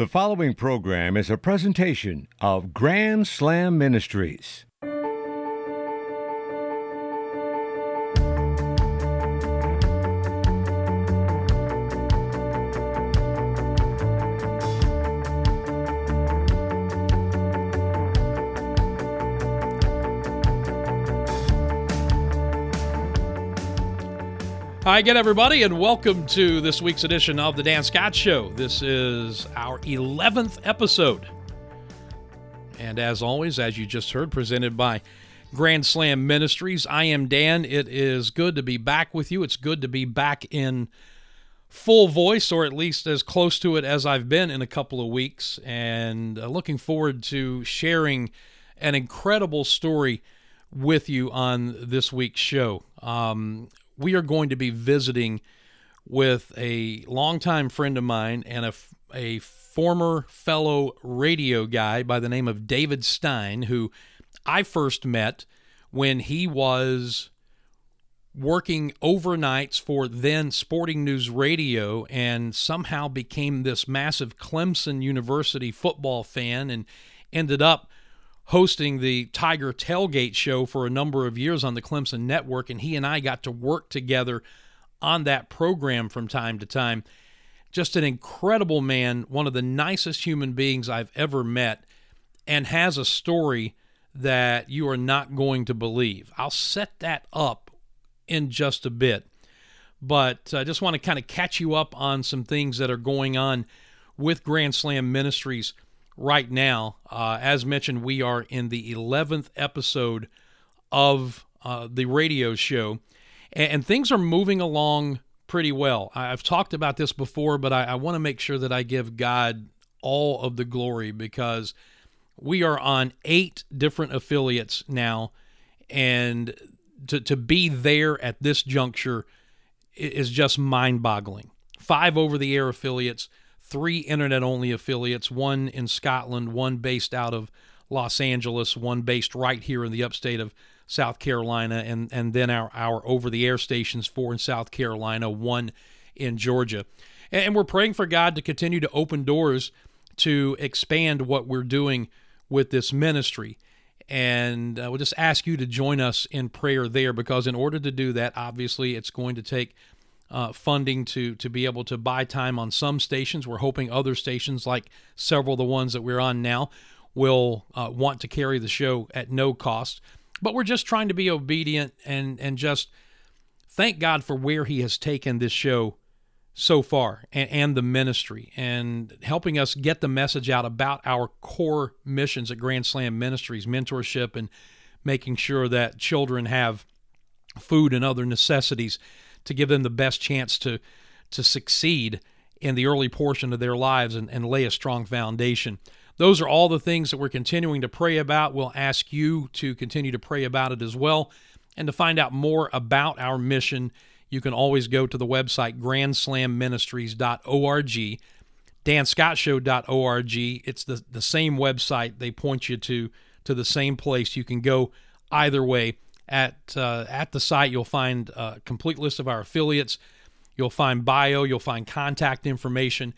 The following program is a presentation of Grand Slam Ministries. Hi again, everybody, and welcome to this week's edition of The Dan Scott Show. This is our 11th episode. And as always, as you just heard, presented by Grand Slam Ministries, I am Dan. It is good to be back with you. It's good to be back in full voice, or at least as close to it as I've been in a couple of weeks. And uh, looking forward to sharing an incredible story with you on this week's show. Um, we are going to be visiting with a longtime friend of mine and a, a former fellow radio guy by the name of David Stein, who I first met when he was working overnights for then Sporting News Radio and somehow became this massive Clemson University football fan and ended up hosting the Tiger Tailgate show for a number of years on the Clemson Network, and he and I got to work together on that program from time to time. Just an incredible man, one of the nicest human beings I've ever met, and has a story that you are not going to believe. I'll set that up in just a bit. But I just want to kind of catch you up on some things that are going on with Grand Slam Ministries right now. Uh, as mentioned, we are in the 11th episode of uh, the radio show, and, and, things are moving along pretty well. I've talked about this before, but I, I want to make sure that I give God all of the glory because we are on eight different affiliates now, and to, to be there at this juncture is just mind boggling. Five over the air affiliates three internet only affiliates one in Scotland, one based out of Los Angeles, one based right here in the upstate of South Carolina, and, and then our, our over the air stations, four in South Carolina, one in Georgia. And we're praying for God to continue to open doors to expand what we're doing with this ministry. And uh, we'll just ask you to join us in prayer there because, in order to do that, obviously it's going to take uh, funding to to be able to buy time on some stations. We're hoping other stations, like several of the ones that we're on now, will uh, want to carry the show at no cost. But we're just trying to be obedient and and just thank God for where He has taken this show so far and, and the ministry and helping us get the message out about our core missions at Grand Slam Ministries, mentorship and making sure that children have food and other necessities to give them the best chance to to succeed in the early portion of their lives and, and lay a strong foundation. Those are all the things that we're continuing to pray about. We'll ask you to continue to pray about it as well. And to find out more about our mission, you can always go to the website grandslamministries.org, danscottshow.org. It's the, the same website. They point you to to the same place. You can go either way at uh, at the site, you'll find a complete list of our affiliates. You'll find bio. You'll find contact information.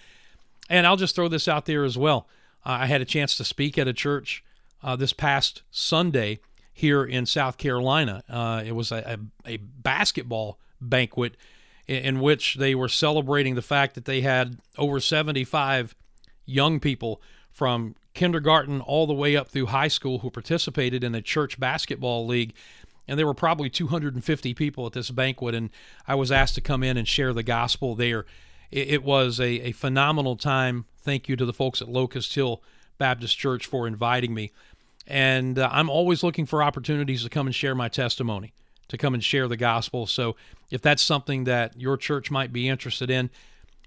And I'll just throw this out there as well. Uh, I had a chance to speak at a church uh, this past Sunday here in South Carolina. Uh, it was a, a, a basketball banquet in, in which they were celebrating the fact that they had over 75 young people from kindergarten all the way up through high school who participated in a church basketball league and there were probably 250 people at this banquet and i was asked to come in and share the gospel there. It, it was a, a phenomenal time. Thank you to the folks at locust hill baptist church for inviting me. And uh, i'm always looking for opportunities to come and share my testimony to come and share the gospel. So if that's something that your church might be interested in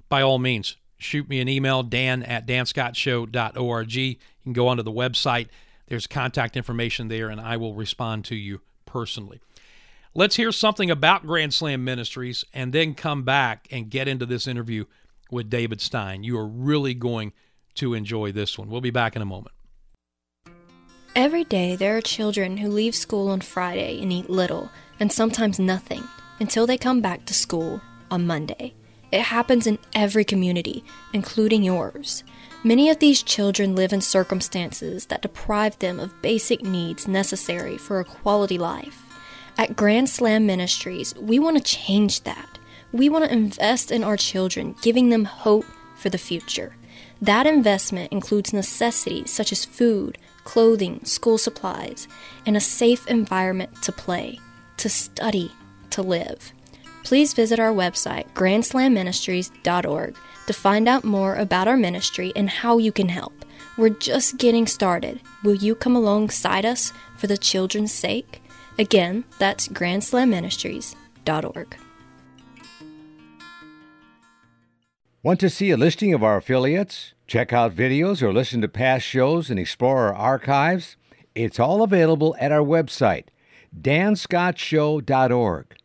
by all means shoot me an email dan at danscottshow.org you can go onto the website. There's contact information there and i will respond to you personally. Let's hear something about Grand Slam Ministries and then come back and get into this interview with David Stein. You are really going to enjoy this one. We'll be back in a moment. Every day, there are children who leave school on Friday and eat little and sometimes nothing until they come back to school on Monday. It happens in every community, including yours. Many of these children live in circumstances that deprive them of basic needs necessary for a quality life. At Grand Slam Ministries, we want to change that. We want to invest in our children, giving them hope for the future. That investment includes necessities such as food, clothing, school supplies, and a safe environment to play, to study, to live. Please visit our website, grandslamministries.org, to find out more about our ministry and how you can help. We're just getting started. Will you come alongside us for the children's sake? Again, that's grandslamministries.org. Want to see a listing of our affiliates? Check out videos or listen to past shows and explore our archives? It's all available at our website, danscottshow.org.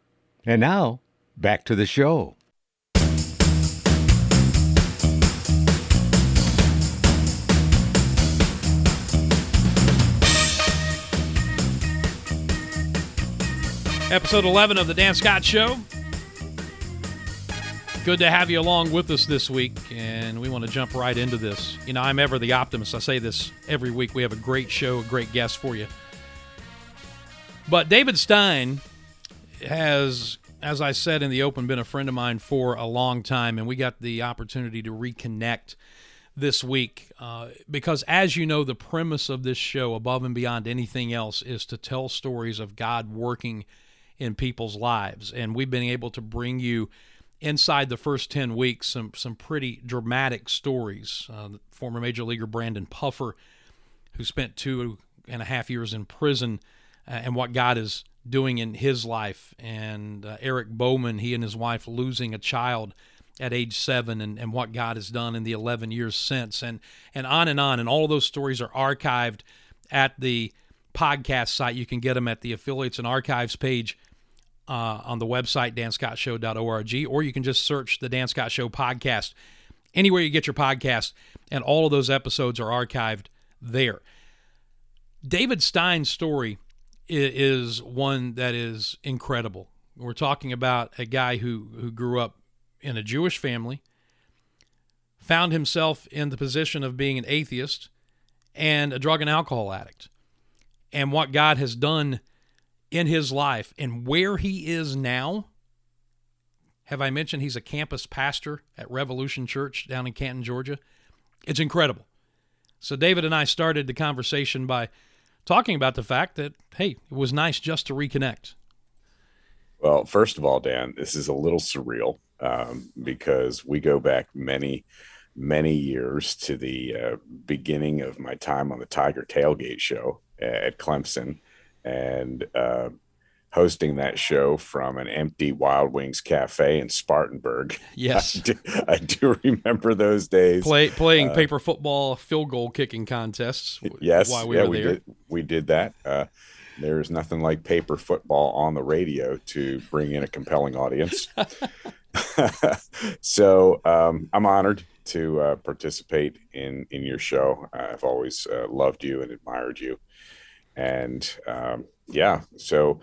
And now, back to the show. Episode 11 of The Dan Scott Show. Good to have you along with us this week, and we want to jump right into this. You know, I'm ever the optimist. I say this every week. We have a great show, a great guest for you. But David Stein has, as I said in the open, been a friend of mine for a long time, and we got the opportunity to reconnect this week uh, because, as you know, the premise of this show, above and beyond anything else, is to tell stories of God working in people's lives. And we've been able to bring you inside the first 10 weeks some, some pretty dramatic stories. Uh, former Major Leaguer Brandon Puffer, who spent two and a half years in prison, uh, and what God is doing in his life. And uh, Eric Bowman, he and his wife losing a child at age seven and, and what God has done in the 11 years since, and, and on and on. And all those stories are archived at the podcast site. You can get them at the affiliates and archives page uh, on the website, danscottshow.org, or you can just search the Dan Scott Show podcast anywhere you get your podcast, and all of those episodes are archived there. David Stein's story is one that is incredible. We're talking about a guy who, who grew up in a Jewish family, found himself in the position of being an atheist and a drug and alcohol addict, and what God has done in his life and where he is now. Have I mentioned he's a campus pastor at Revolution Church down in Canton, Georgia? It's incredible. So, David and I started the conversation by talking about the fact that, hey, it was nice just to reconnect. Well, first of all, Dan, this is a little surreal um, because we go back many, many years to the uh, beginning of my time on the Tiger Tailgate show at Clemson and uh, hosting that show from an empty Wild Wings cafe in Spartanburg. Yes, I do, I do remember those days. Play, playing uh, paper football field goal kicking contests. Yes, while we yeah, were we there. did. We did that. Uh, there's nothing like paper football on the radio to bring in a compelling audience. so um, I'm honored to uh, participate in in your show. I've always uh, loved you and admired you and um, yeah, so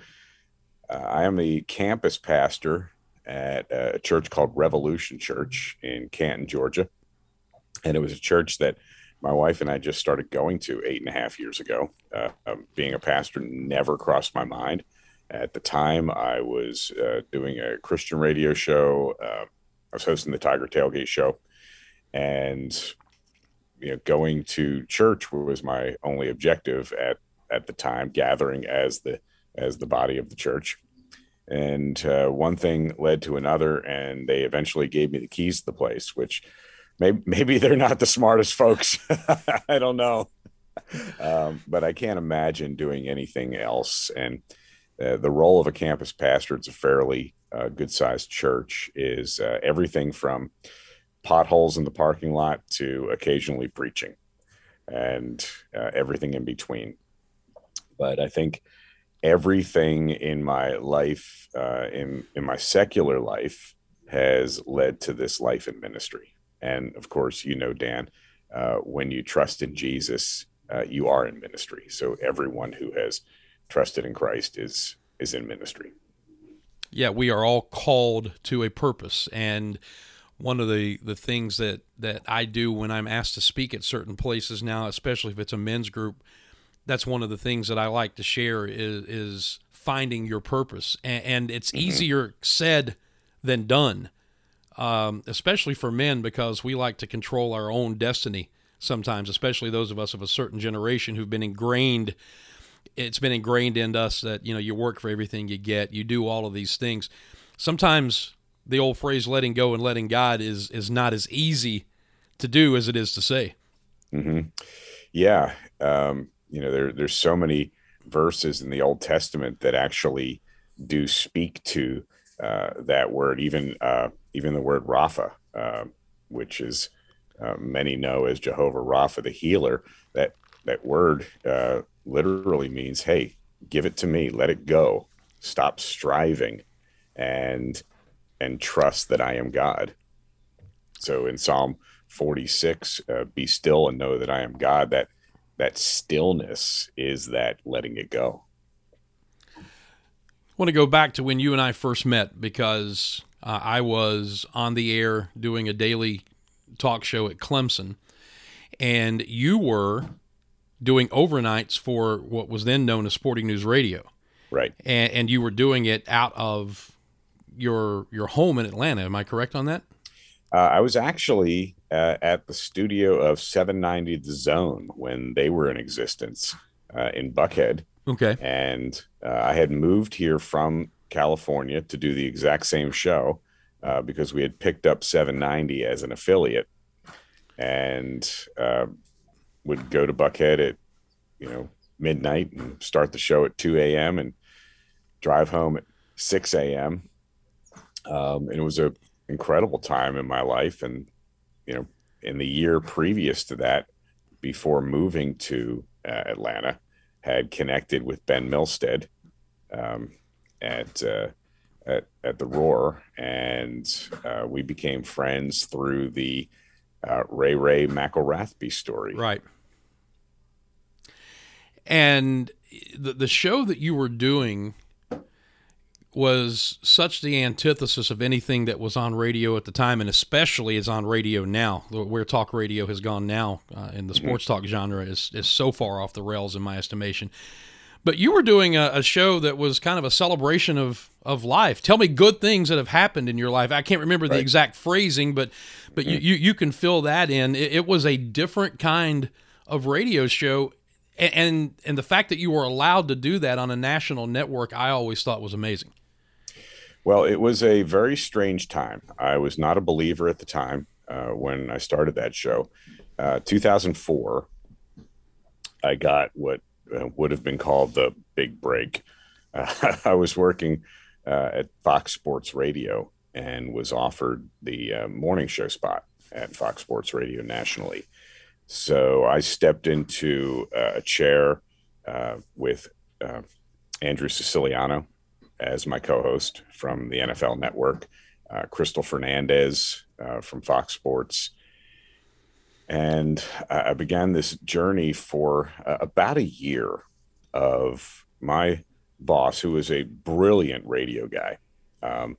uh, I am the campus pastor at a church called Revolution Church in Canton, Georgia, and it was a church that my wife and I just started going to eight and a half years ago. Uh, um, being a pastor never crossed my mind. At the time, I was uh, doing a Christian radio show. Uh, I was hosting the Tiger Tailgate show, and you know, going to church was my only objective at at the time gathering as the as the body of the church. And uh, one thing led to another and they eventually gave me the keys to the place which maybe maybe they're not the smartest folks. I don't know. Um, but i can't imagine doing anything else. And uh, the role of a campus pastor it's a fairly uh, good sized church is uh, everything from potholes in the parking lot to occasionally preaching and uh, everything in between but I think everything in my life, uh, in in my secular life, has led to this life in ministry. And of course, you know, Dan, uh, when you trust in Jesus, uh, you are in ministry. So everyone who has trusted in Christ is is in ministry. Yeah, we are all called to a purpose, and one of the the things that that I do when I'm asked to speak at certain places now, especially if it's a men's group. That's one of the things that I like to share is is finding your purpose, and, and it's mm-hmm. easier said than done, um, especially for men because we like to control our own destiny sometimes, especially those of us of a certain generation who've been ingrained. It's been ingrained in us that you know you work for everything you get, you do all of these things. Sometimes the old phrase "letting go and letting God" is is not as easy to do as it is to say. Mm-hmm. Yeah, um, you know there there's so many verses in the Old Testament that actually do speak to uh, that word, even uh, even the word Rapha, uh, which is uh, many know as Jehovah Rapha, the healer. That that word uh, literally means, "Hey, give it to me, let it go, stop striving, and and trust that I am God." So in Psalm 46, uh, "Be still and know that I am God." That that stillness is that letting it go. I want to go back to when you and I first met because uh, I was on the air doing a daily talk show at Clemson, and you were doing overnights for what was then known as Sporting News Radio. Right. And, and you were doing it out of your your home in Atlanta. Am I correct on that? Uh, I was actually uh, at the studio of 790 The Zone when they were in existence uh, in Buckhead. Okay. And uh, I had moved here from California to do the exact same show uh, because we had picked up 790 as an affiliate and uh, would go to Buckhead at, you know, midnight and start the show at 2 a.m. and drive home at 6 a.m. Um, and it was a incredible time in my life. And, you know, in the year previous to that, before moving to uh, Atlanta, had connected with Ben Milstead um, at, uh, at at the Roar, and uh, we became friends through the uh, Ray Ray McElrathbey story. Right. And the the show that you were doing was such the antithesis of anything that was on radio at the time, and especially is on radio now. Where talk radio has gone now uh, in the mm-hmm. sports talk genre is is so far off the rails in my estimation. But you were doing a, a, show that was kind of a celebration of of life. Tell me good things that have happened in your life. I can't remember right. the exact phrasing, but but mm-hmm. you, you, you can fill that in. It, it was a different kind of radio show, and, and and the fact that you were allowed to do that on a national network, I always thought was amazing. Well, it was a very strange time. I was not a believer at the time uh, when I started that show. Uh, 2004, I got what uh, would have been called the big break. I was working uh, at Fox Sports Radio and was offered the uh, morning show spot at Fox Sports Radio nationally. So I stepped into a chair with Andrew Siciliano, as my co-host from the NFL Network, uh, Krystal Fernandez uh, from Fox Sports, and I began this journey for uh, about a year of my boss, who was a brilliant radio guy, um,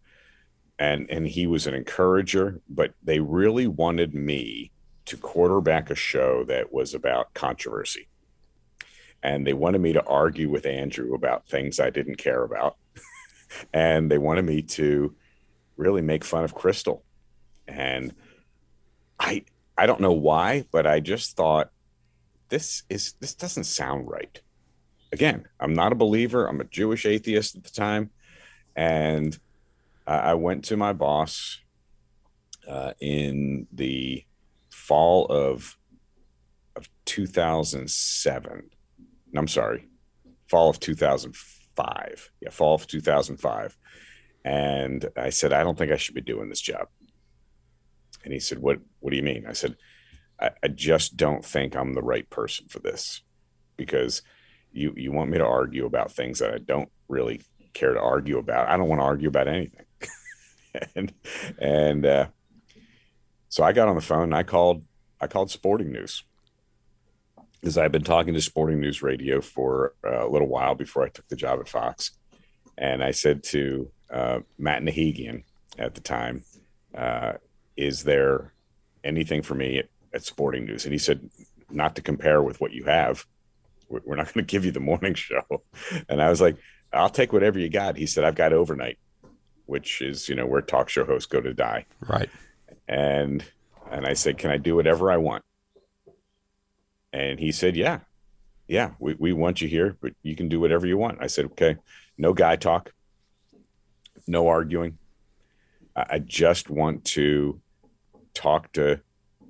and and he was an encourager, but they really wanted me to quarterback a show that was about controversy. And they wanted me to argue with Andrew about things I didn't care about and they wanted me to really make fun of Krystal. And I I don't know why, but I just thought this is this doesn't sound right. Again, I'm not a believer. I'm a Jewish atheist at the time, and I went to my boss uh, in the fall of of 2007. I'm sorry, fall of 2004 2005. Yeah, fall of 2005. And I said, I don't think I should be doing this job. And he said, What what do you mean? I said, I, I just don't think I'm the right person for this because you you want me to argue about things that I don't really care to argue about. I don't want to argue about anything. and and uh, so I got on the phone and I called I called Sporting News is I've been talking to Sporting News Radio for uh, a little while before I took the job at Fox, and I said to uh, Matt Nahigian at the time, uh, is there anything for me at, at Sporting News? And he said, not to compare with what you have. We're not going to give you the morning show. And I was like, I'll take whatever you got. He said, I've got overnight, which is, you know, where talk show hosts go to die. Right. And, and I said, can I do whatever I want? And he said, yeah, yeah, we, we want you here, but you can do whatever you want. I said, okay, no guy talk, no arguing. I just want to talk to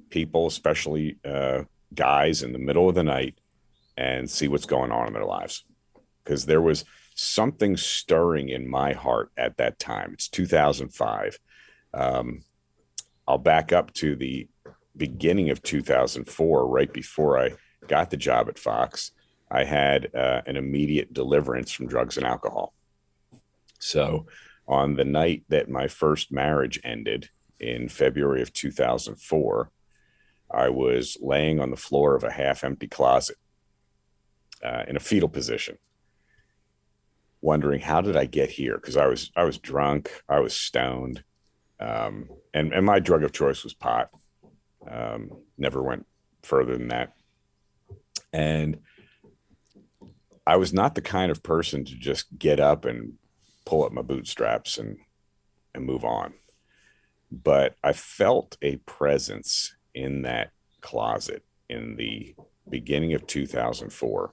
people, especially uh, guys in the middle of the night, and see what's going on in their lives. Because there was something stirring in my heart at that time. It's 2005. Um, I'll back up to the beginning of 2004, right before I got the job at Fox. I had uh, an immediate deliverance from drugs and alcohol. So, on the night that my first marriage ended in February of 2004, I was laying on the floor of a half empty closet uh, in a fetal position, wondering how did I get here? Because I was I was drunk, I was stoned, um, and and my drug of choice was pot. Um, never went further than that, and I was not the kind of person to just get up and pull up my bootstraps and and move on. But I felt a presence in that closet in the beginning of 2004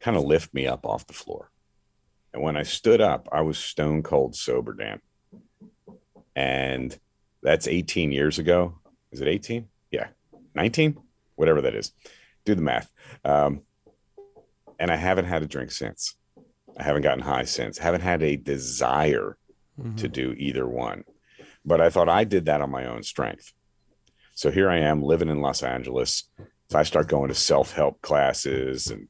kind of lift me up off the floor. And when I stood up, I was stone cold sober, Dan. And that's 18 years ago. Is it 18? Yeah. 19? Whatever that is. Do the math. Um, and I haven't had a drink since. I haven't gotten high since. I haven't had a desire mm-hmm. to do either one. But I thought I did that on my own strength. So here I am living in Los Angeles. So I start going to self help classes and,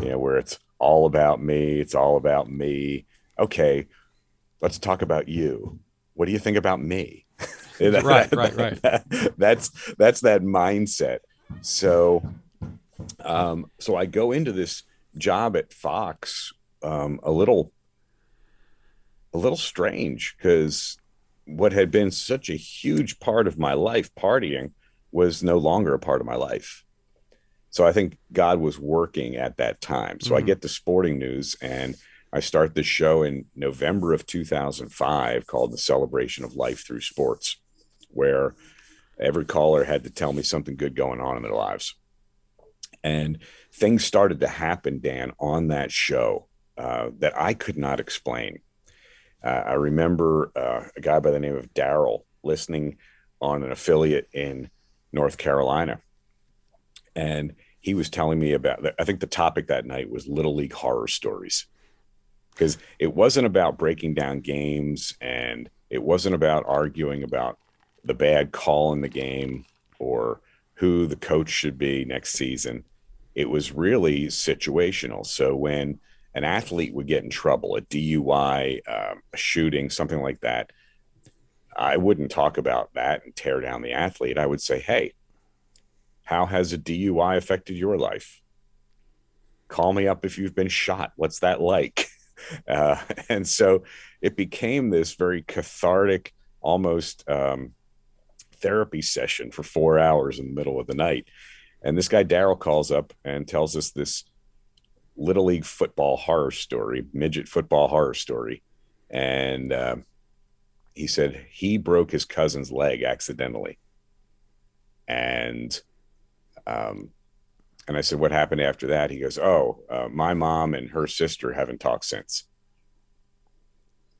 you know, where it's all about me. It's all about me. Okay, let's talk about you. What do you think about me? right, right, right. That's that's that mindset. So, um, so I go into this job at Fox um, a little a little strange because what had been such a huge part of my life, partying, was no longer a part of my life. So I think God was working at that time. So mm-hmm. I get the sporting news and I start the show in November of 2005 called The Celebration of Life Through Sports, where every caller had to tell me something good going on in their lives. And things started to happen, Dan, on that show uh, that I could not explain. Uh, I remember uh, a guy by the name of Daryl listening on an affiliate in North Carolina. And he was telling me about, I think the topic that night was Little League horror stories. Because it wasn't about breaking down games and it wasn't about arguing about the bad call in the game or who the coach should be next season. It was really situational. So when an athlete would get in trouble, a DUI, um, a shooting, something like that, I wouldn't talk about that and tear down the athlete. I would say, hey, how has a DUI affected your life? Call me up if you've been shot. What's that like? Uh, and so it became this very cathartic, almost um, therapy session for four hours in the middle of the night. And this guy, Daryl, calls up and tells us this little league football horror story, midget football horror story. And uh, he said he broke his cousin's leg accidentally. And um, and I said, "What happened after that?" He goes, "Oh, uh, my mom and her sister haven't talked since."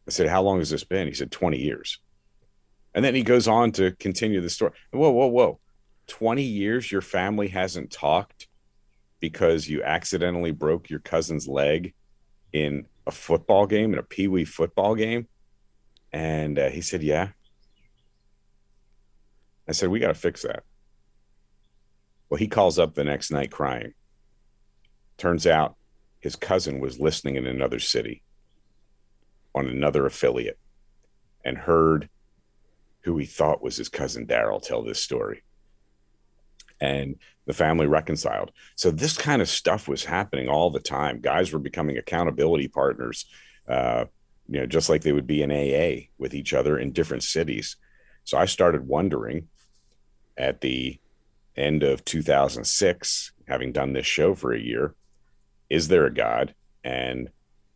I said, "How long has this been?" He said, "20 years." And then he goes on to continue the story. Whoa, whoa, whoa! 20 years your family hasn't talked because you accidentally broke your cousin's leg in a football game in a pee wee football game and uh, he said, Yeah. I said, We got to fix that. Well, he calls up the next night crying. Turns out his cousin was listening in another city on another affiliate and heard who he thought was his cousin Daryl tell this story. And the family reconciled. So this kind of stuff was happening all the time. Guys were becoming accountability partners. Uh, you know, just like they would be in AA with each other in different cities. So I started wondering at the end of 2006, having done this show for a year, is there a God? And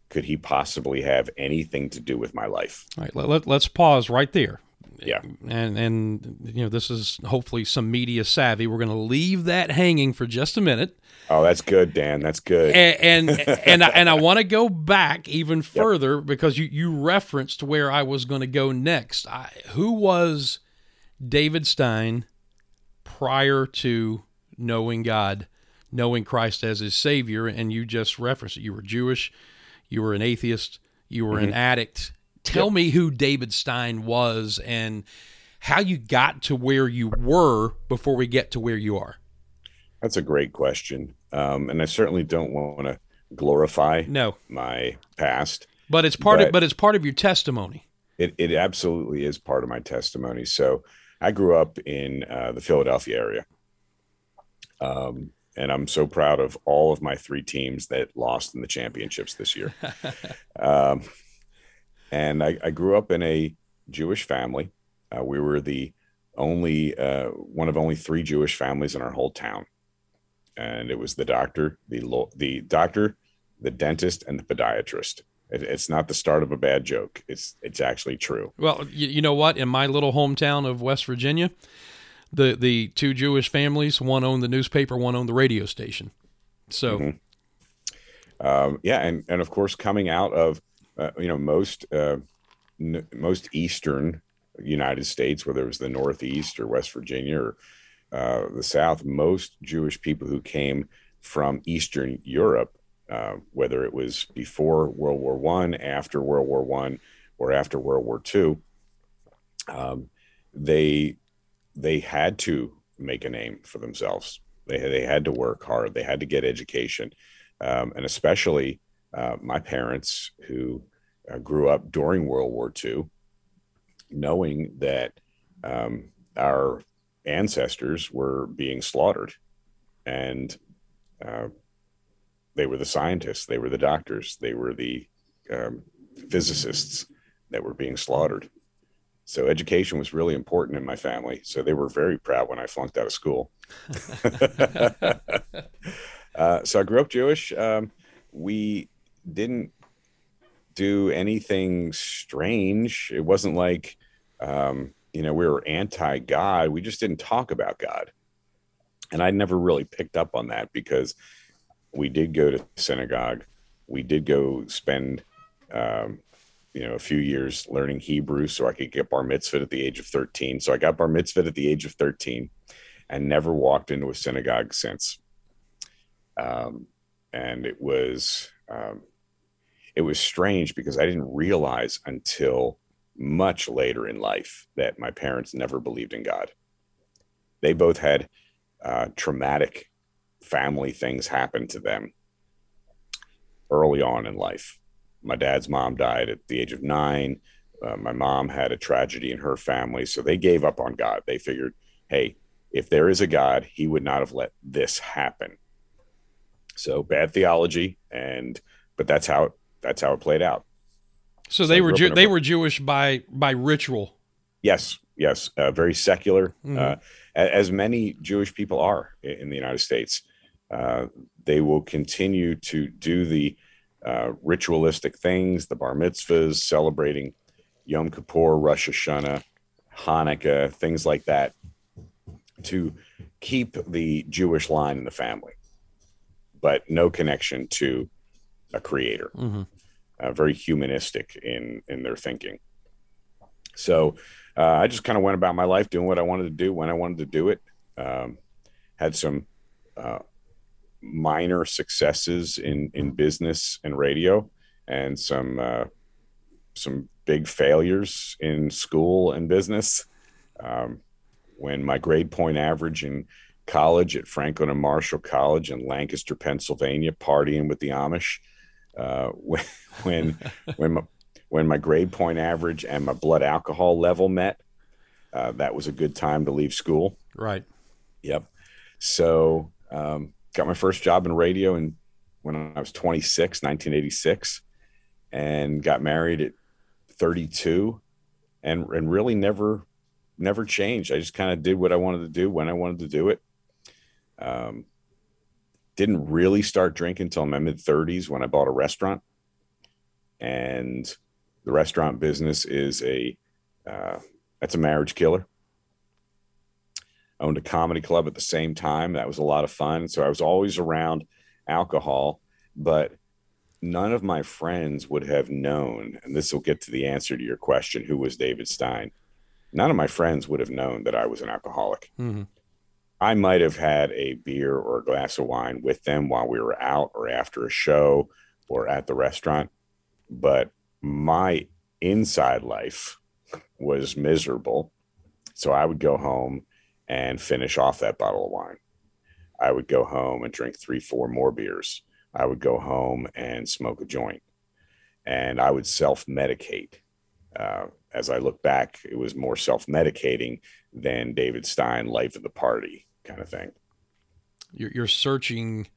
could he possibly have anything to do with my life? All right, let, let, let's pause right there. Yeah. And and you know, this is hopefully some media savvy. We're going to leave that hanging for just a minute. Oh, that's good, Dan. That's good. And and and I, and I want to go back even further yep. because you you referenced where I was going to go next. I, who was David Stein prior to knowing God, knowing Christ as his savior and you just referenced it. You were Jewish, you were an atheist, you were mm-hmm. an addict. Tell yep. me who David Stein was and how you got to where you were before we get to where you are. That's a great question. Um, and I certainly don't want to glorify no my past. But it's part but of but it's part of your testimony. It it absolutely is part of my testimony. So I grew up in uh, the Philadelphia area. Um, and I'm so proud of all of my three teams that lost in the championships this year. um, and I, I, grew up in a Jewish family. Uh, we were the only uh, one of only three Jewish families in our whole town, and it was the doctor, the lo- the doctor, the dentist, and the podiatrist. It, it's not the start of a bad joke. It's it's actually true. Well, you, you know what? In my little hometown of West Virginia, the the two Jewish families, one owned the newspaper, one owned the radio station. So, mm-hmm. um, yeah, and and of course, coming out of uh, you know most uh, n- most eastern United States, whether it was the Northeast or West Virginia or uh, the South, most Jewish people who came from Eastern Europe, uh, whether it was before World War One, after World War One, or after World War Two, um, they they had to make a name for themselves. They they had to work hard. They had to get education, um, and especially uh, my parents who uh, grew up during World War II, knowing that um, our ancestors were being slaughtered, and uh, they were the scientists, they were the doctors, they were the um, physicists that were being slaughtered. So education was really important in my family. So they were very proud when I flunked out of school. uh, so I grew up Jewish. Um, we didn't do anything strange. It wasn't like, um, you know, we were anti God. We just didn't talk about God. And I never really picked up on that because we did go to synagogue. We did go spend um, you know a few years learning Hebrew so I could get bar mitzvah at the age of 13. So I got bar mitzvah at the age of 13 and never walked into a synagogue since. Um, and it was um, it was strange because I didn't realize until much later in life that my parents never believed in God. They both had uh, traumatic family things happen to them early on in life my dad's mom died at the age of nine. Uh, my mom had a tragedy in her family. So they gave up on God. They figured, hey, if there is a God, he would not have let this happen. So bad theology, and but that's how that's how it played out. So, so they were Ju- they were Jewish by by ritual. Yes, yes, uh, very secular, mm-hmm. uh, as many Jewish people are in the United States. Uh, they will continue to do the uh, ritualistic things, the bar mitzvahs, celebrating Yom Kippur, Rosh Hashanah, Hanukkah, things like that, to keep the Jewish line in the family, but no connection to a creator. Mm-hmm. Uh, very humanistic in in their thinking. So uh, I just kind of went about my life doing what I wanted to do when I wanted to do it. Um, had some uh, minor successes in in business and radio, and some uh, some big failures in school and business. Um, when my grade point average in college at Franklin and Marshall College in Lancaster, Pennsylvania, partying with the Amish. Uh, when when when my, when my grade point average and my blood alcohol level met, uh, that was a good time to leave school. Right. Yep. So um, got my first job in radio and when I was 26, 1986, and got married at 32, and and really never never changed. I just kind of did what I wanted to do when I wanted to do it. Um, didn't really start drinking until my mid 30s when I bought a restaurant. And the restaurant business is a uh, that's a marriage killer. I Owned a comedy club at the same time. That was a lot of fun. So I was always around alcohol, but none of my friends would have known, and this will get to the answer to your question who was David Stein? None of my friends would have known that I was an alcoholic. Mm-hmm. I might have had a beer or a glass of wine with them while we were out or after a show or at the restaurant, but my inside life was miserable. So I would go home and finish off that bottle of wine. I would go home and drink three, four more beers. I would go home and smoke a joint. And I would self medicate. Uh, as I look back, it was more self medicating than David Stein, life of the party kind of thing. You're, you're searching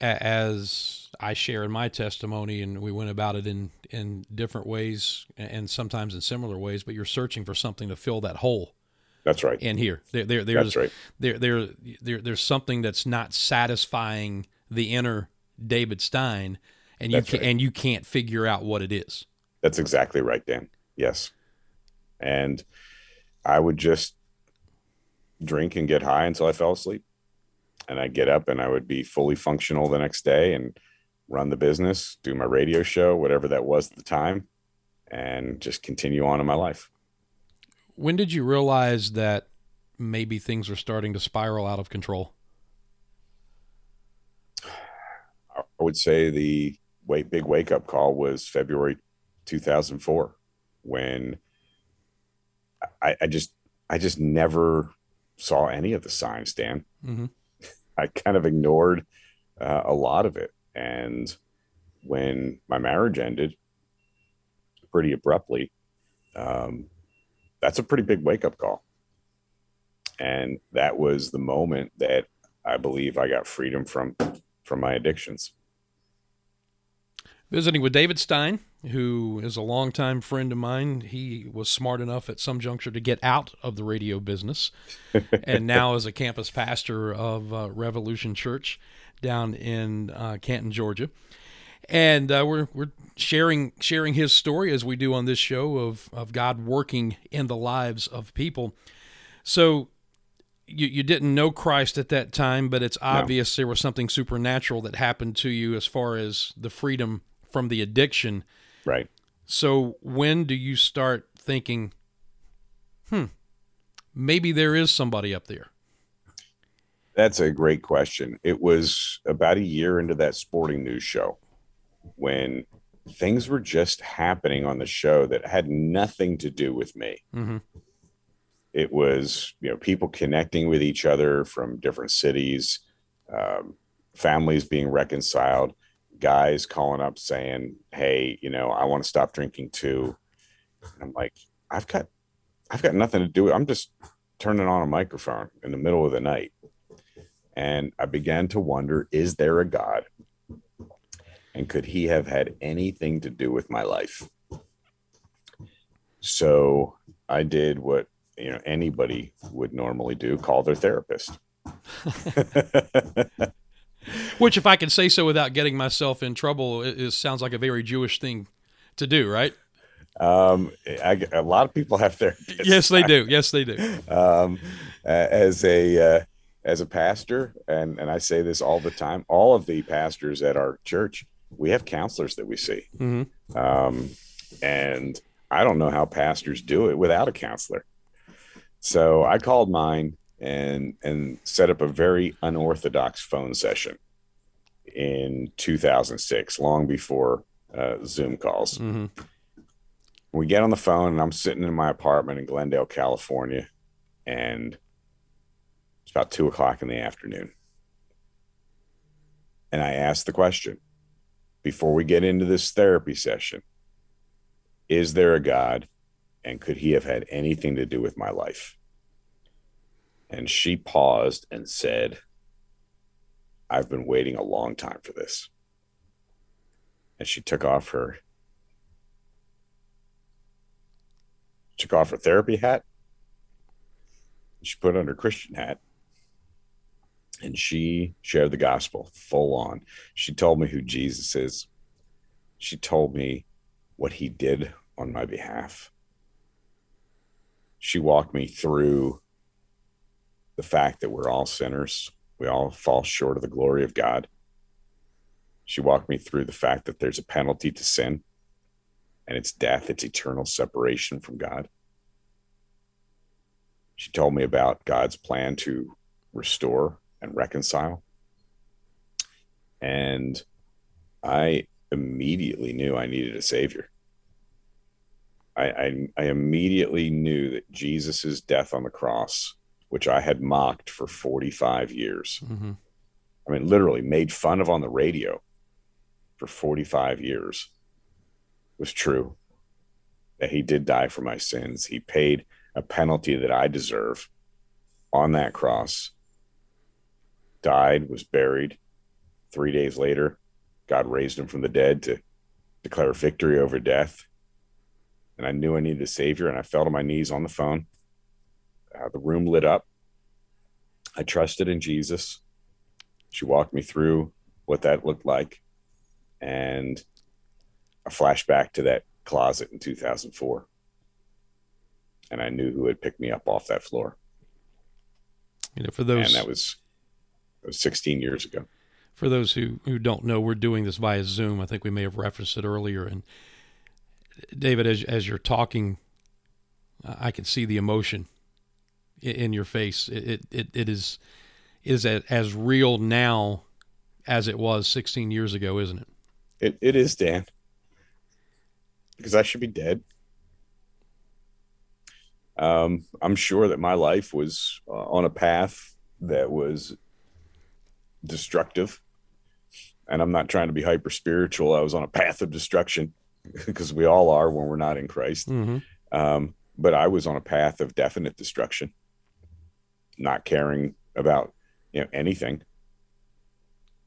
as I share in my testimony, and we went about it in in different ways and sometimes in similar ways. But you're searching for something to fill that hole. That's right. In here, there, there there's right. there, there, there, there's something that's not satisfying the inner David Stein, and you can, right. and you can't figure out what it is. That's exactly right, Dan. Yes, and I would just drink and get high until I fell asleep and I'd get up and I would be fully functional the next day and run the business, do my radio show, whatever that was at the time, and just continue on in my life. When did you realize that maybe things were starting to spiral out of control? I would say the wait, big wake up call was February 2004 when I, I just I just never saw any of the signs, Dan. Mm-hmm. I kind of ignored uh, a lot of it. And when my marriage ended pretty abruptly, um, that's a pretty big wake up call. And that was the moment that I believe I got freedom from from my addictions. Visiting with David Stein, who is a longtime friend of mine. He was smart enough at some juncture to get out of the radio business, and now is a campus pastor of uh, Revolution Church down in uh, Canton, Georgia. And uh, we're we're sharing sharing his story as we do on this show of of God working in the lives of people. So you, you didn't know Christ at that time, but it's obvious no. there was something supernatural that happened to you as far as the freedom from the addiction. Right. So when do you start thinking, hmm, maybe there is somebody up there? That's a great question. It was about a year into that sporting news show when things were just happening on the show that had nothing to do with me. Mm-hmm. It was, you know, people connecting with each other from different cities, um, families being reconciled guys calling up saying, "Hey, you know, I want to stop drinking too." And I'm like, "I've got, I've got nothing to do. With. I'm just turning on a microphone in the middle of the night." And I began to wonder, is there a God? And could he have had anything to do with my life? So I did what you know anybody would normally do: call their therapist. Which, if I can say so without getting myself in trouble, it, it sounds like a very Jewish thing to do, right? Um, I, a lot of people have their. Yes, they do. Yes, they do. Um, as a uh, as a pastor, and and I say this all the time, all of the pastors at our church, we have counselors that we see, mm-hmm. um, and I don't know how pastors do it without a counselor. So I called mine and and set up a very unorthodox phone session in 2006, long before uh, Zoom calls. Mm-hmm. We get on the phone, and I'm sitting in my apartment in Glendale, California, and it's about two o'clock in the afternoon. And I asked the question before we get into this therapy session Is there a God? And could he have had anything to do with my life? And she paused and said, I've been waiting a long time for this. And she took off her took off her therapy hat She put on her Christian hat and she shared the gospel full on. She told me who Jesus is. She told me what he did on my behalf. She walked me through the fact that we're all sinners. We all fall short of the glory of God. She walked me through the fact that there's a penalty to sin and it's death, it's eternal separation from God. She told me about God's plan to restore and reconcile. And I immediately knew I needed a savior. I, I, I immediately knew that Jesus's death on the cross, which I had mocked for 45 years, mm-hmm. I mean, literally made fun of on the radio for 45 years, was true. That he did die for my sins. He paid a penalty that I deserve on that cross, died, was buried. Three days later, God raised him from the dead to declare victory over death. And I knew I needed a savior, and I fell to my knees on the phone. Uh, the room lit up. I trusted in Jesus. She walked me through what that looked like. And a flashback to that closet in 2004 and I knew who had picked me up off that floor. You know, for those, and that was, that was 16 years ago. For those who who don't know, we're doing this via Zoom. I think we may have referenced it earlier. And David, as as you're talking, I can see the emotion in your face. It it, it is is as real now as it was 16 years ago, isn't it? It it is, Dan. Because I should be dead um, I'm sure that my life was uh, on a path that was destructive. And I'm not trying to be hyper spiritual. I was on a path of destruction because we all are when we're not in Christ. Mm-hmm. Um, but I was on a path of definite destruction, not caring about you know anything.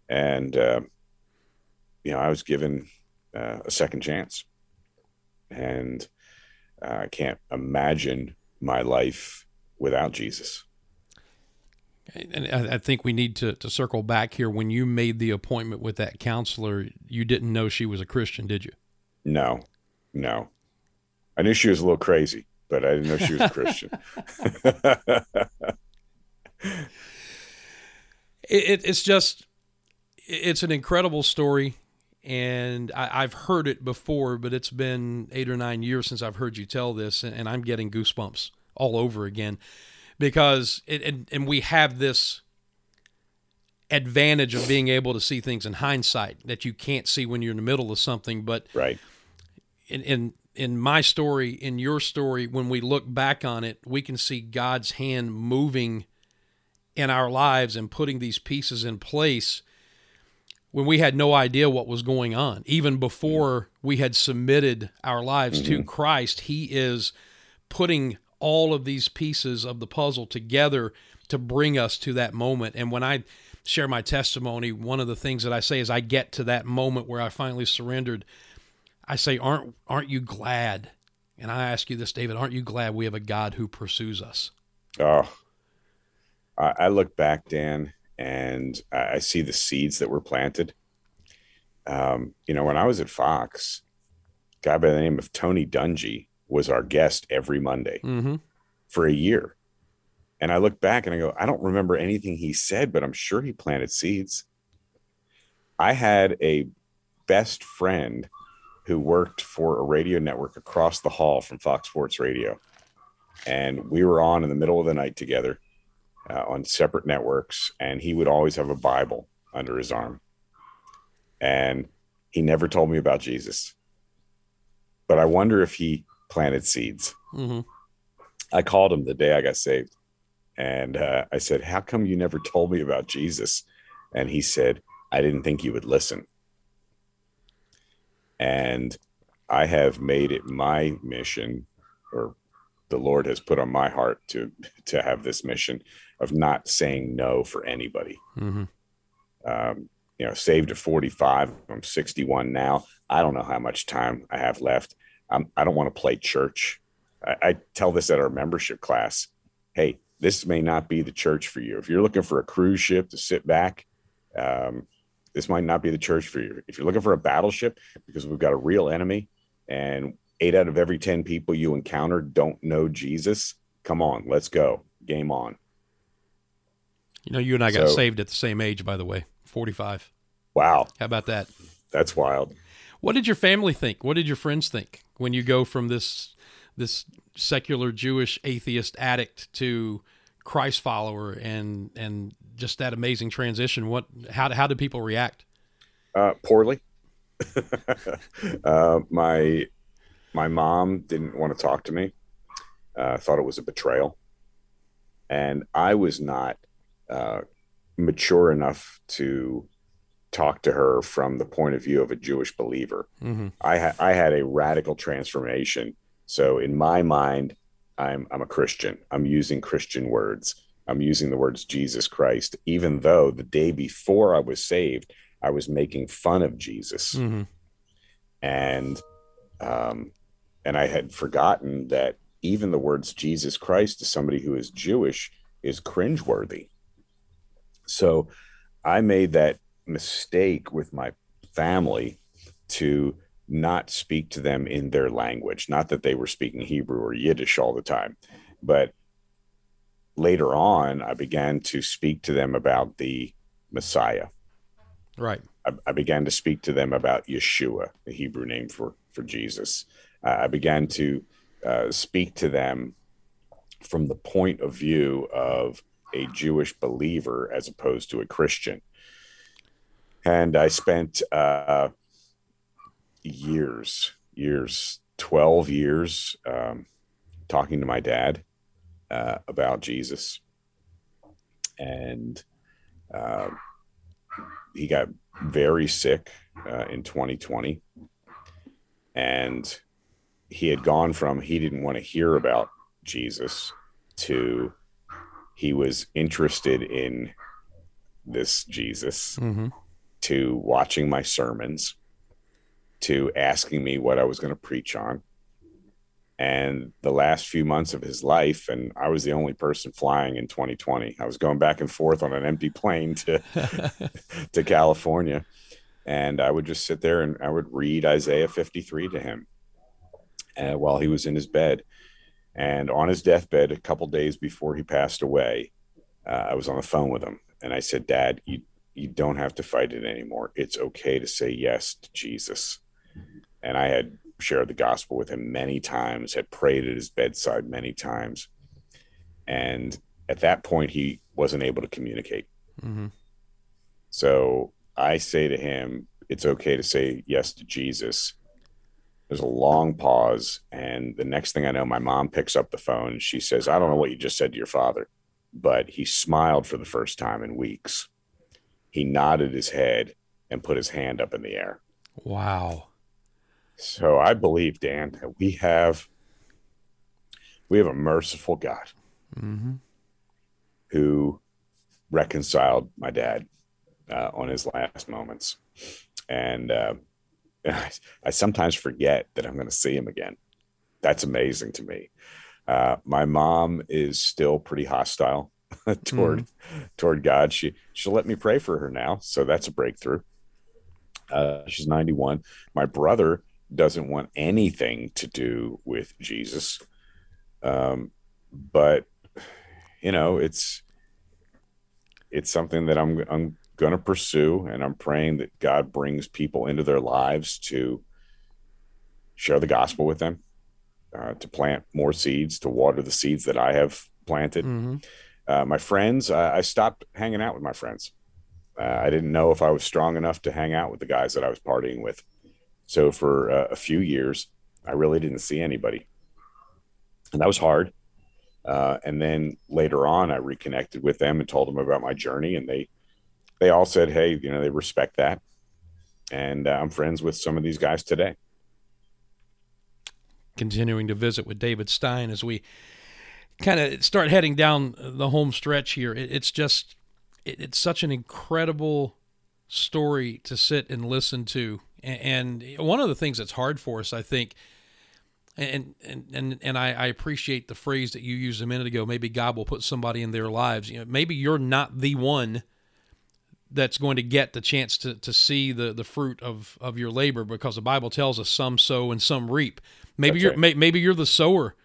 And uh, you know, I was given uh, a second chance, and uh, I can't imagine my life without Jesus. And I think we need to, to circle back here. When you made the appointment with that counselor, you didn't know she was a Christian, did you? No, no. I knew she was a little crazy, but I didn't know she was a Christian. it, it's just, it's an incredible story and I, have heard it before, but it's been eight or nine years since I've heard you tell this, and, I'm getting goosebumps all over again because it, and, and we have this advantage of being able to see things in hindsight that you can't see when you're in the middle of something. But right in in in my story, in your story, when we look back on it, we can see God's hand moving in our lives and putting these pieces in place when we had no idea what was going on. Even before we had submitted our lives mm-hmm. to Christ, He is putting all of these pieces of the puzzle together to bring us to that moment. And when I share my testimony, one of the things that I say is I get to that moment where I finally surrendered. I say, "Aren't aren't you glad?" And I ask you this, David, aren't you glad we have a God who pursues us? Oh, I look back, Dan, and I see the seeds that were planted. Um, you know, when I was at Fox, a guy by the name of Tony Dungy was our guest every Monday mm-hmm. for a year. And I look back and I go, I don't remember anything he said, but I'm sure he planted seeds. I had a best friend who worked for a radio network across the hall from Fox Sports Radio. And we were on in the middle of the night together uh, on separate networks, and he would always have a Bible under his arm. And he never told me about Jesus. But I wonder if he planted seeds. Mm-hmm. I called him the day I got saved. And uh, I said, How come you never told me about Jesus? And he said, I didn't think you would listen. And I have made it my mission, or the Lord has put on my heart to to have this mission of not saying no for anybody. Mm-hmm. Um, you know, saved at 45. I'm 61 now. I don't know how much time I have left. I'm, I do not want to play church. I, I tell this at our membership class. Hey, this may not be the church for you. If you're looking for a cruise ship to sit back, um, this might not be the church for you. If you're looking for a battleship, because we've got a real enemy and eight out of every 10 people you encounter don't know Jesus, come on, let's go. Game on. You know, you and I got so, saved at the same age, by the way, 45. Wow. How about that? That's wild. What did your family think? What did your friends think when you go from this this secular Jewish atheist addict to Christ follower and and just that amazing transition? What how how did people react? Uh, poorly. uh, my my mom didn't want to talk to me. Uh, thought it was a betrayal, and I was not uh, mature enough to talk to her from the point of view of a Jewish believer. Mm-hmm. I ha- I had a radical transformation. So in my mind, I'm I'm a Christian. I'm using Christian words. I'm using the words Jesus Christ, even though the day before I was saved, I was making fun of Jesus, mm-hmm. and um, and I had forgotten that even the words Jesus Christ to somebody who is Jewish is cringeworthy. So I made that mistake with my family to not speak to them in their language. Not that they were speaking Hebrew or Yiddish all the time, but later on, I began to speak to them about the Messiah. Right. I, I began to speak to them about Yeshua, the Hebrew name for for Jesus. Uh, I began to uh, speak to them from the point of view of a Jewish believer as opposed to a Christian. And I spent uh, years, years, 12 years um, talking to my dad uh, about Jesus. And uh, he got very sick uh, in 2020. And he had gone from he didn't want to hear about Jesus to he was interested in this Jesus mm-hmm. to watching my sermons to asking me what I was going to preach on. And the last few months of his life, and I was the only person flying in 2020. I was going back and forth on an empty plane to to California, and I would just sit there and I would read Isaiah 53 to him uh, while he was in his bed and on his deathbed, a couple days before he passed away, uh, I was on the phone with him, and I said, "Dad, you you don't have to fight it anymore. It's okay to say yes to Jesus." And I had shared the gospel with him many times, had prayed at his bedside many times, and at that point, he wasn't able to communicate. Mm-hmm. So I say to him, "It's okay to say yes to Jesus." There's a long pause. And the next thing I know, my mom picks up the phone. She says, I don't know what you just said to your father, but he smiled for the first time in weeks. He nodded his head and put his hand up in the air. Wow. So I believe, Dan, that we have we have a merciful God mm-hmm. who reconciled my dad uh, on his last moments. And uh, I, I sometimes forget that I'm going to see him again. That's amazing to me. Uh, my mom is still pretty hostile toward mm. toward God. She she'll let me pray for her now, so that's a breakthrough. Uh, she's 91. My brother doesn't want anything to do with Jesus, um, but you know it's it's something that I'm I'm going to pursue, and I'm praying that God brings people into their lives to share the gospel with them, uh, to plant more seeds, to water the seeds that I have planted. Mm-hmm. Uh, my friends, uh, I stopped hanging out with my friends. Uh, I didn't know if I was strong enough to hang out with the guys that I was partying with. So for uh, a few years, I really didn't see anybody, and that was hard. Uh, and then later on, I reconnected with them and told them about my journey, and they they all said, hey, you know, they respect that. And uh, I'm friends with some of these guys today. Continuing to visit with David Stein as we kind of start heading down the home stretch here. It, it's just, it, it's such an incredible story to sit and listen to. And, and one of the things that's hard for us, I think, and and and, and I, I appreciate the phrase that you used a minute ago. Maybe God will put somebody in their lives. You know, maybe you're not the one that's going to get the chance to, to see the, the fruit of, of your labor because the Bible tells us some sow and some reap. Maybe That's you're right. may, maybe you're the sower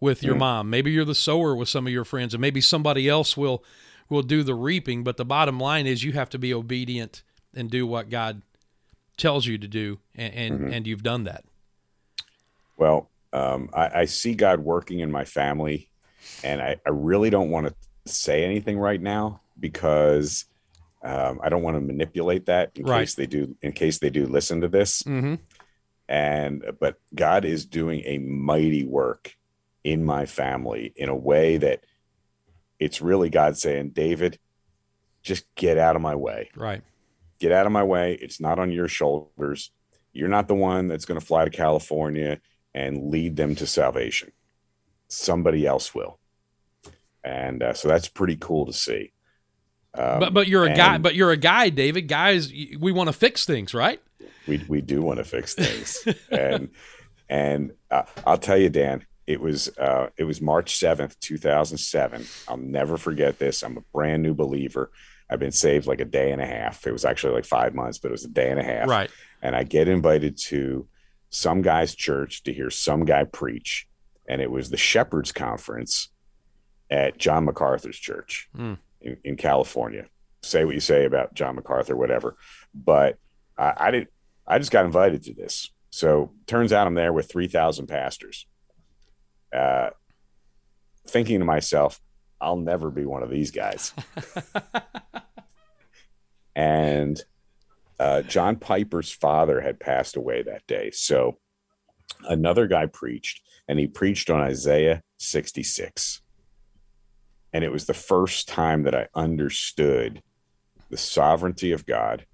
with your Mhm. mom. Maybe you're the sower with some of your friends, and maybe somebody else will will do the reaping. But the bottom line is you have to be obedient and do what God tells you to do, and and, Mhm. and you've done that. Well, um, I, I see God working in my family, and I, I really don't want to say anything right now because um, I don't want to manipulate that in Right. case they do. In case they do listen to this, Mm-hmm. and but God is doing a mighty work in my family in a way that it's really God saying, David, just get out of my way Right. get out of my way. It's not on your shoulders. You're not the one that's going to fly to California and lead them to salvation. Somebody else will. And uh, so that's pretty cool to see. Um, but but you're a guy. But you're a guy, David. Guys, we want to fix things, right? we we do want to fix things. and and uh, I'll tell you, Dan, it was uh, it was March seventh, two thousand seven. I'll never forget this. I'm a brand new believer. I've been saved like a day and a half. It was actually like five months, but it was a day and a half. Right. and I get invited to some guy's church to hear some guy preach, and it was the Shepherds Conference at John MacArthur's church Mm. In, in California. Say what you say about John MacArthur, whatever, but I, I didn't. I just got invited to this. So turns out I'm there with three thousand pastors. Uh, thinking to myself, I'll never be one of these guys. and uh, John Piper's father had passed away that day. So another guy preached, and he preached on Isaiah 66. And it was the first time that I understood the sovereignty of God,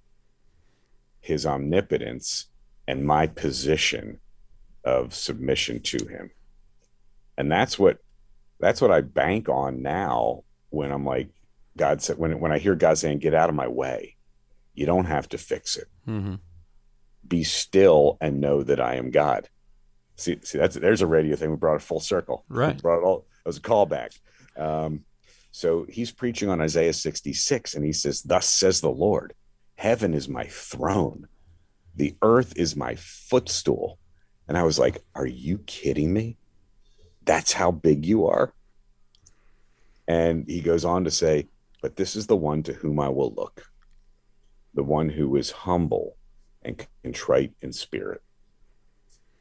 his omnipotence, and my position of submission to him. And that's what that's what I bank on now when I'm like, God said when when I hear God saying, get out of my way, you don't have to fix it Mm-hmm. be still and know that I am God. See, see, that's there's a radio thing. We brought it full circle. Right. We brought it all. It was a callback. Um, so he's preaching on Isaiah 66, and he says, "Thus says the Lord: Heaven is my throne, the earth is my footstool." And I was like, "Are you kidding me? That's how big you are." And he goes on to say, "But this is the one to whom I will look, the one who is humble and contrite in spirit.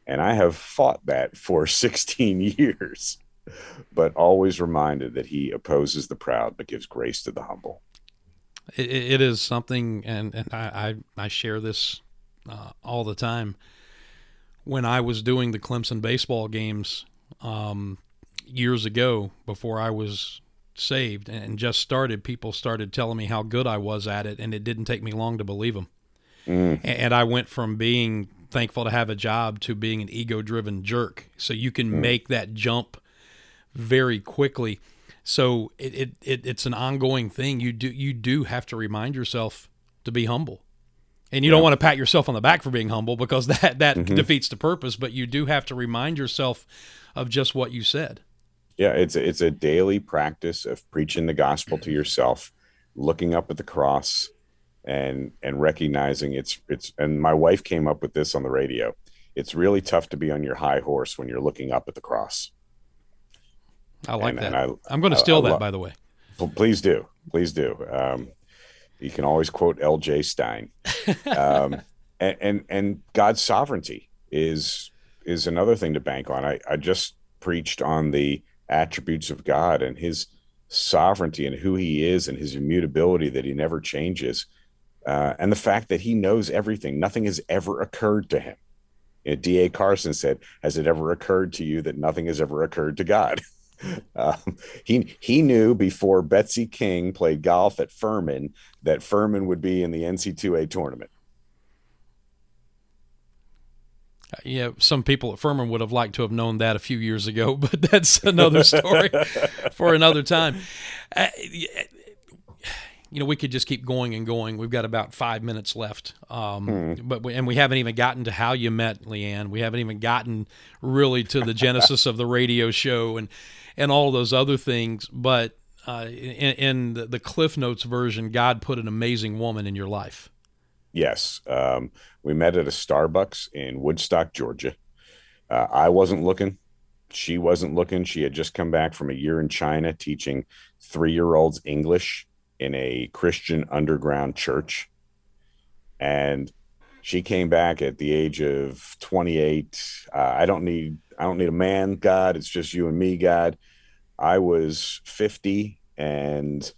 And I have fought that for 16 years, but always reminded that he opposes the proud but gives grace to the humble. it, it is something, and and I I, I share this uh, all the time. When I was doing the Clemson baseball games um, years ago, before I was saved and just started, people started telling me how good I was at it, and it didn't take me long to believe them. Mm, And I went from being thankful to have a job to being an ego driven jerk. So you can Mm. make that jump very quickly. So it, it, it it's an ongoing thing. You do you do have to remind yourself to be humble. And you don't want to pat yourself on the back for being humble because that that Mhm. defeats the purpose, but you do have to remind yourself of just what you said. yeah, it's it's a daily practice of preaching the gospel to yourself, looking up at the cross, and and recognizing it's it's. And my wife came up with this on the radio. It's really tough to be on your high horse when you're looking up at the cross. I like And- that. and I, I'm going to steal I that lo- by the way. Please do please do. Um, you can always quote lj stein. Um, and, and and god's sovereignty is is another thing to bank on. I, I just preached on the attributes of god and his sovereignty and who he is and his immutability that he never changes uh, and the fact that he knows everything. Nothing has ever occurred to him. You know, D.A. Carson said has it ever occurred to you that nothing has ever occurred to god um, he he knew before Betsy King played golf at Furman that Furman would be in the NCAA tournament. Yeah, some people at Furman would have liked to have known that a few years ago, but that's another story for another time. Uh, you know, we could just keep going and going. We've got about five minutes left, um, hmm. but we, and we haven't even gotten to how you met Leanne. We haven't even gotten really to the genesis of the radio show and and all those other things. But uh, in, in the, CliffsNotes version, God put an amazing woman in your life. Yes, um, we met at a Starbucks in Woodstock, Georgia. Uh, I wasn't looking. She wasn't looking. She had just come back from a year in China teaching three year olds English in a Christian underground church. And she came back at the age of 28. Uh, I don't need I don't need a man, God. It's just you and me, God. I was 50 and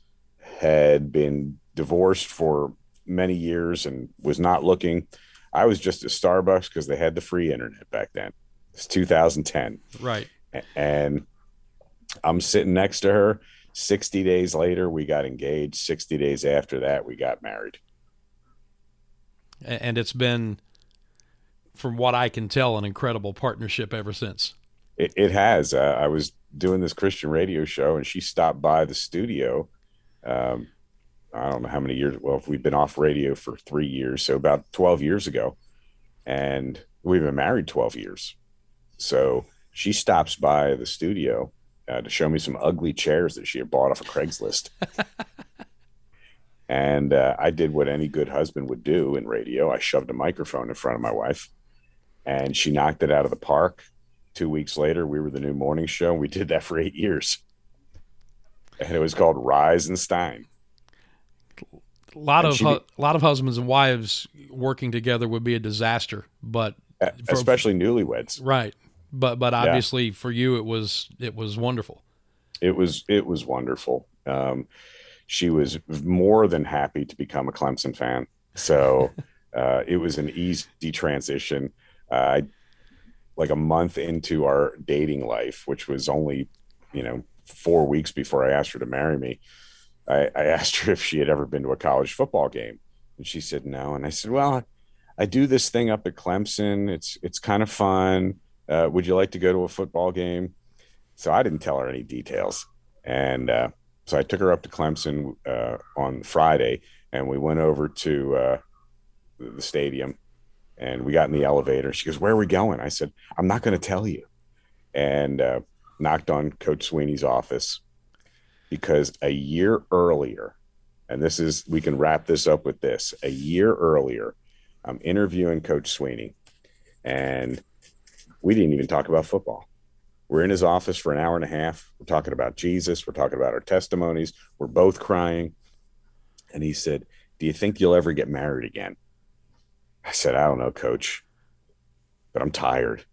had been divorced for many years and was not looking. I was just at Starbucks because they had the free internet back then. It's 2010. Right. And I'm sitting next to her 60 days later, we got engaged. 60 days after that, we got married. And it's been, from what I can tell, an incredible partnership ever since. It, it has. Uh, I was doing this Christian radio show, and she stopped by the studio. Um, I don't know how many years. Well, if we've been off radio for three years, so about 12 years ago. And we've been married 12 years. So she stops by the studio uh, to show me some ugly chairs that she had bought off of Craigslist. and uh, I did what any good husband would do in radio. I shoved a microphone in front of my wife, and she knocked it out of the park. Two weeks later, we were the new morning show. We did that for eight years, and it was called Rise and Stein. A lot and of hu- a lot of husbands and wives working together would be a disaster, but for, especially newlyweds, right? but but obviously yeah. for you it was it was wonderful it was it was wonderful um, she was more than happy to become a clemson fan so uh, it was an easy transition uh, like a month into our dating life which was only you know four weeks before i asked her to marry me I, I asked her if she had ever been to a college football game and she said no and i said well I do this thing up at Clemson. It's it's kind of fun uh, would you like to go to a football game? So I didn't tell her any details. And uh, so I took her up to Clemson uh, on Friday and we went over to uh, the stadium and we got in the elevator. She goes, Where are we going? I said, I'm not going to tell you. And uh, knocked on Coach Sweeney's office because a year earlier, and this is, we can wrap this up with this a year earlier, I'm interviewing Coach Sweeney, and we didn't even talk about football. We're in his office for an hour and a half. We're talking about Jesus. We're talking about our testimonies. We're both crying. And he said, Do you think you'll ever get married again? I said, I don't know, coach, but I'm tired.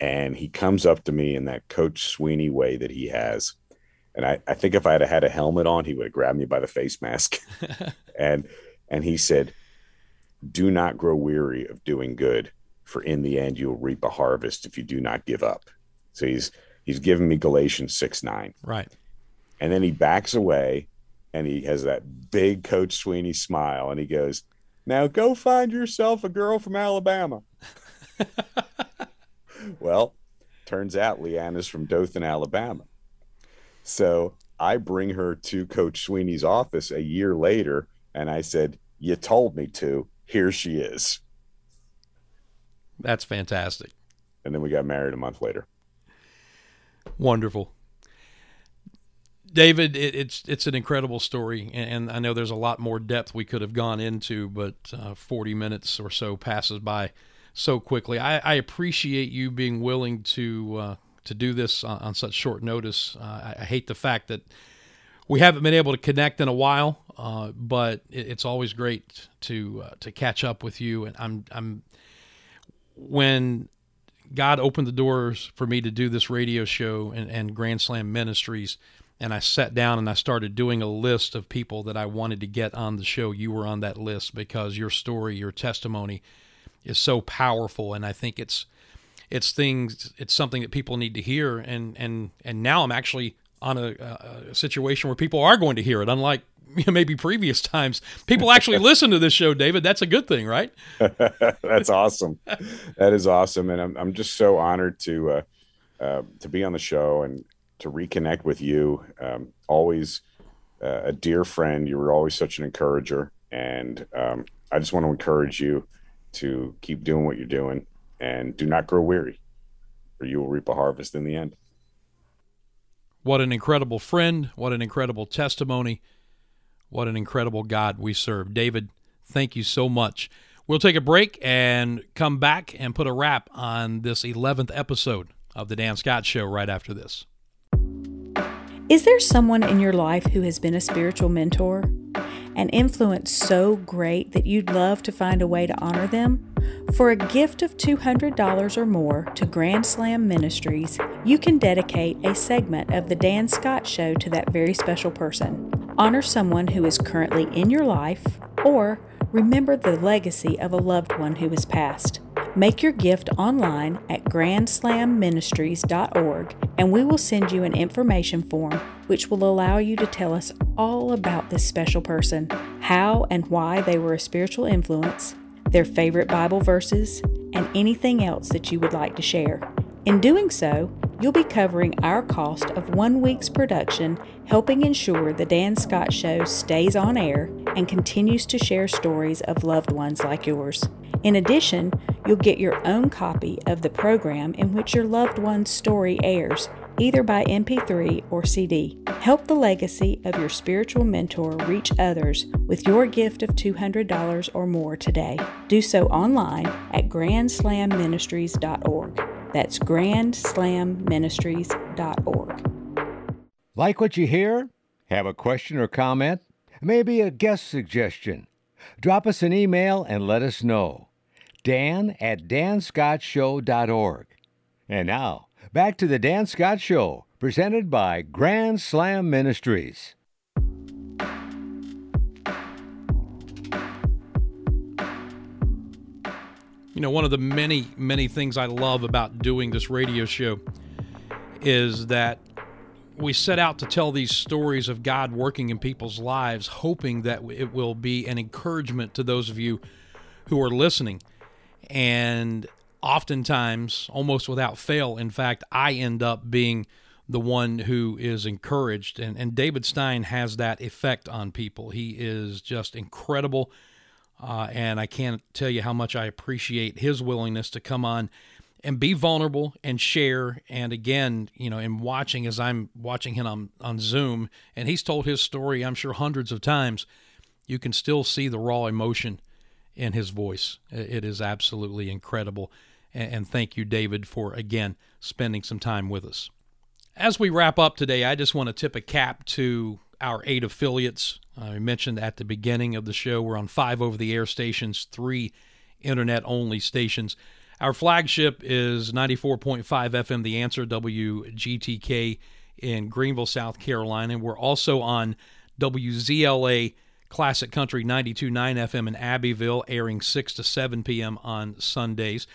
And he comes up to me in that Coach Sweeney way that he has. And I, I think if I had had a helmet on, he would have grabbed me by the face mask. and and he said, Do not grow weary of doing good for in the end you'll reap a harvest if you do not give up. So he's he's given me Galatians 6 9. Right. And then he backs away and he has that big Coach Sweeney smile and he goes, Now go find yourself a girl from Alabama. well, turns out Leanna's from Dothan, Alabama. So I bring her to Coach Sweeney's office a year later and I said, You told me to. Here she is. That's fantastic. And then we got married a month later. Wonderful. David, it, it's it's an incredible story, and, I know there's a lot more depth we could have gone into, but uh, 40 minutes or so passes by so quickly. I, I appreciate you being willing to uh, to do this on, on such short notice. Uh, I, I, hate the fact that we haven't been able to connect in a while, uh, but it, it's always great to uh, to catch up with you, and I'm I'm when God opened the doors for me to do this radio show and, and Grand Slam Ministries, and I sat down and I started doing a list of people that I wanted to get on the show. You were on that list because your story, your testimony is so powerful, and I think it's it's things it's something that people need to hear. And and and now I'm actually on a, a situation where people are going to hear it, unlike maybe previous times people actually listen to this show david that's a good thing right that's awesome that is awesome and i'm, I'm just so honored to uh, uh, to be on the show and to reconnect with you um, always uh, a dear friend. You were always such an encourager, and um, I just want to encourage you to keep doing what you're doing and do not grow weary, or you will reap a harvest in the end. What an incredible friend! What an incredible testimony! What an incredible God we serve, David. Thank you so much. We'll take a break and come back and put a wrap on this 11th episode of The Dan Scott Show right after this. Is there someone in your life who has been a spiritual mentor? An influence so great that you'd love to find a way to honor them? For a gift of $200 or more to Grand Slam Ministries, you can dedicate a segment of The Dan Scott Show to that very special person. Honor someone who is currently in your life or remember the legacy of a loved one who has passed. Make your gift online at grandslamministries.org and we will send you an information form which will allow you to tell us all about this special person, how and why they were a spiritual influence, their favorite Bible verses, and anything else that you would like to share. In doing so, you'll be covering our cost of one week's production, helping ensure The Dan Scott Show stays on air and continues to share stories of loved ones like yours. In addition, you'll get your own copy of the program in which your loved one's story airs, either by MP3 or CD. Help the legacy of your spiritual mentor reach others with your gift of $200 or more today. Do so online at grandslamministries.org. That's grandslamministries.org. Like what you hear? Have a question or comment? Maybe a guest suggestion? Drop us an email and let us know. Dan at danscottshow.org. And now, back to the Dan Scott Show, presented by Grand Slam Ministries. You know, one of the many, many things I love about doing this radio show is that we set out to tell these stories of God working in people's lives, hoping that it will be an encouragement to those of you who are listening. And oftentimes, almost without fail, in fact, I end up being the one who is encouraged. And, and David Stein has that effect on people. He is just incredible uh, and I can't tell you how much I appreciate his willingness to come on and be vulnerable and share. And again, you know, in watching as I'm watching him on, on Zoom, and he's told his story, I'm sure, hundreds of times, you can still see the raw emotion in his voice. It is absolutely incredible. And, thank you, David, for again spending some time with us. As we wrap up today, I just want to tip a cap to our eight affiliates. Uh, I mentioned at the beginning of the show we're on five over the air stations, three internet only stations. Our flagship is 94.5 FM The Answer, WGTK in Greenville, South Carolina. We're also on WZLA Classic Country 92.9 FM in Abbeville, airing 6 to 7 p.m. on Sundays.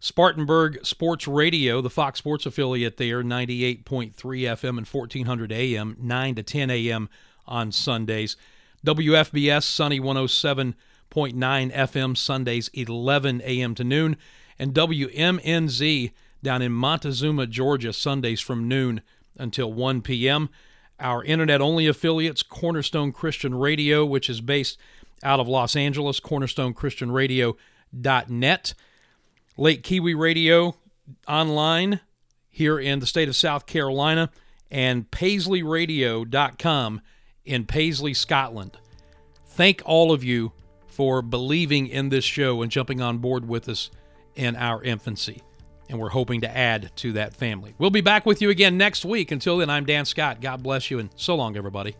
Spartanburg Sports Radio, the Fox Sports affiliate there, 98.3 FM and 1400 AM, 9 to 10 AM on Sundays. WFBS Sunny 107.9 FM Sundays 11 a.m. to noon, and WMNZ down in Montezuma, Georgia, Sundays from noon until 1 p.m. Our internet only affiliates, Cornerstone Christian Radio, which is based out of Los Angeles, cornerstoneChristianRadio.net. Lake Keowee Radio online here in the state of South Carolina, and PaisleyRadio.com in Paisley, Scotland. Thank all of you for believing in this show and jumping on board with us in our infancy and we're hoping to add to that family. We'll be back with you again next week. Until then, I'm Dan Scott. God bless you, and so long, everybody.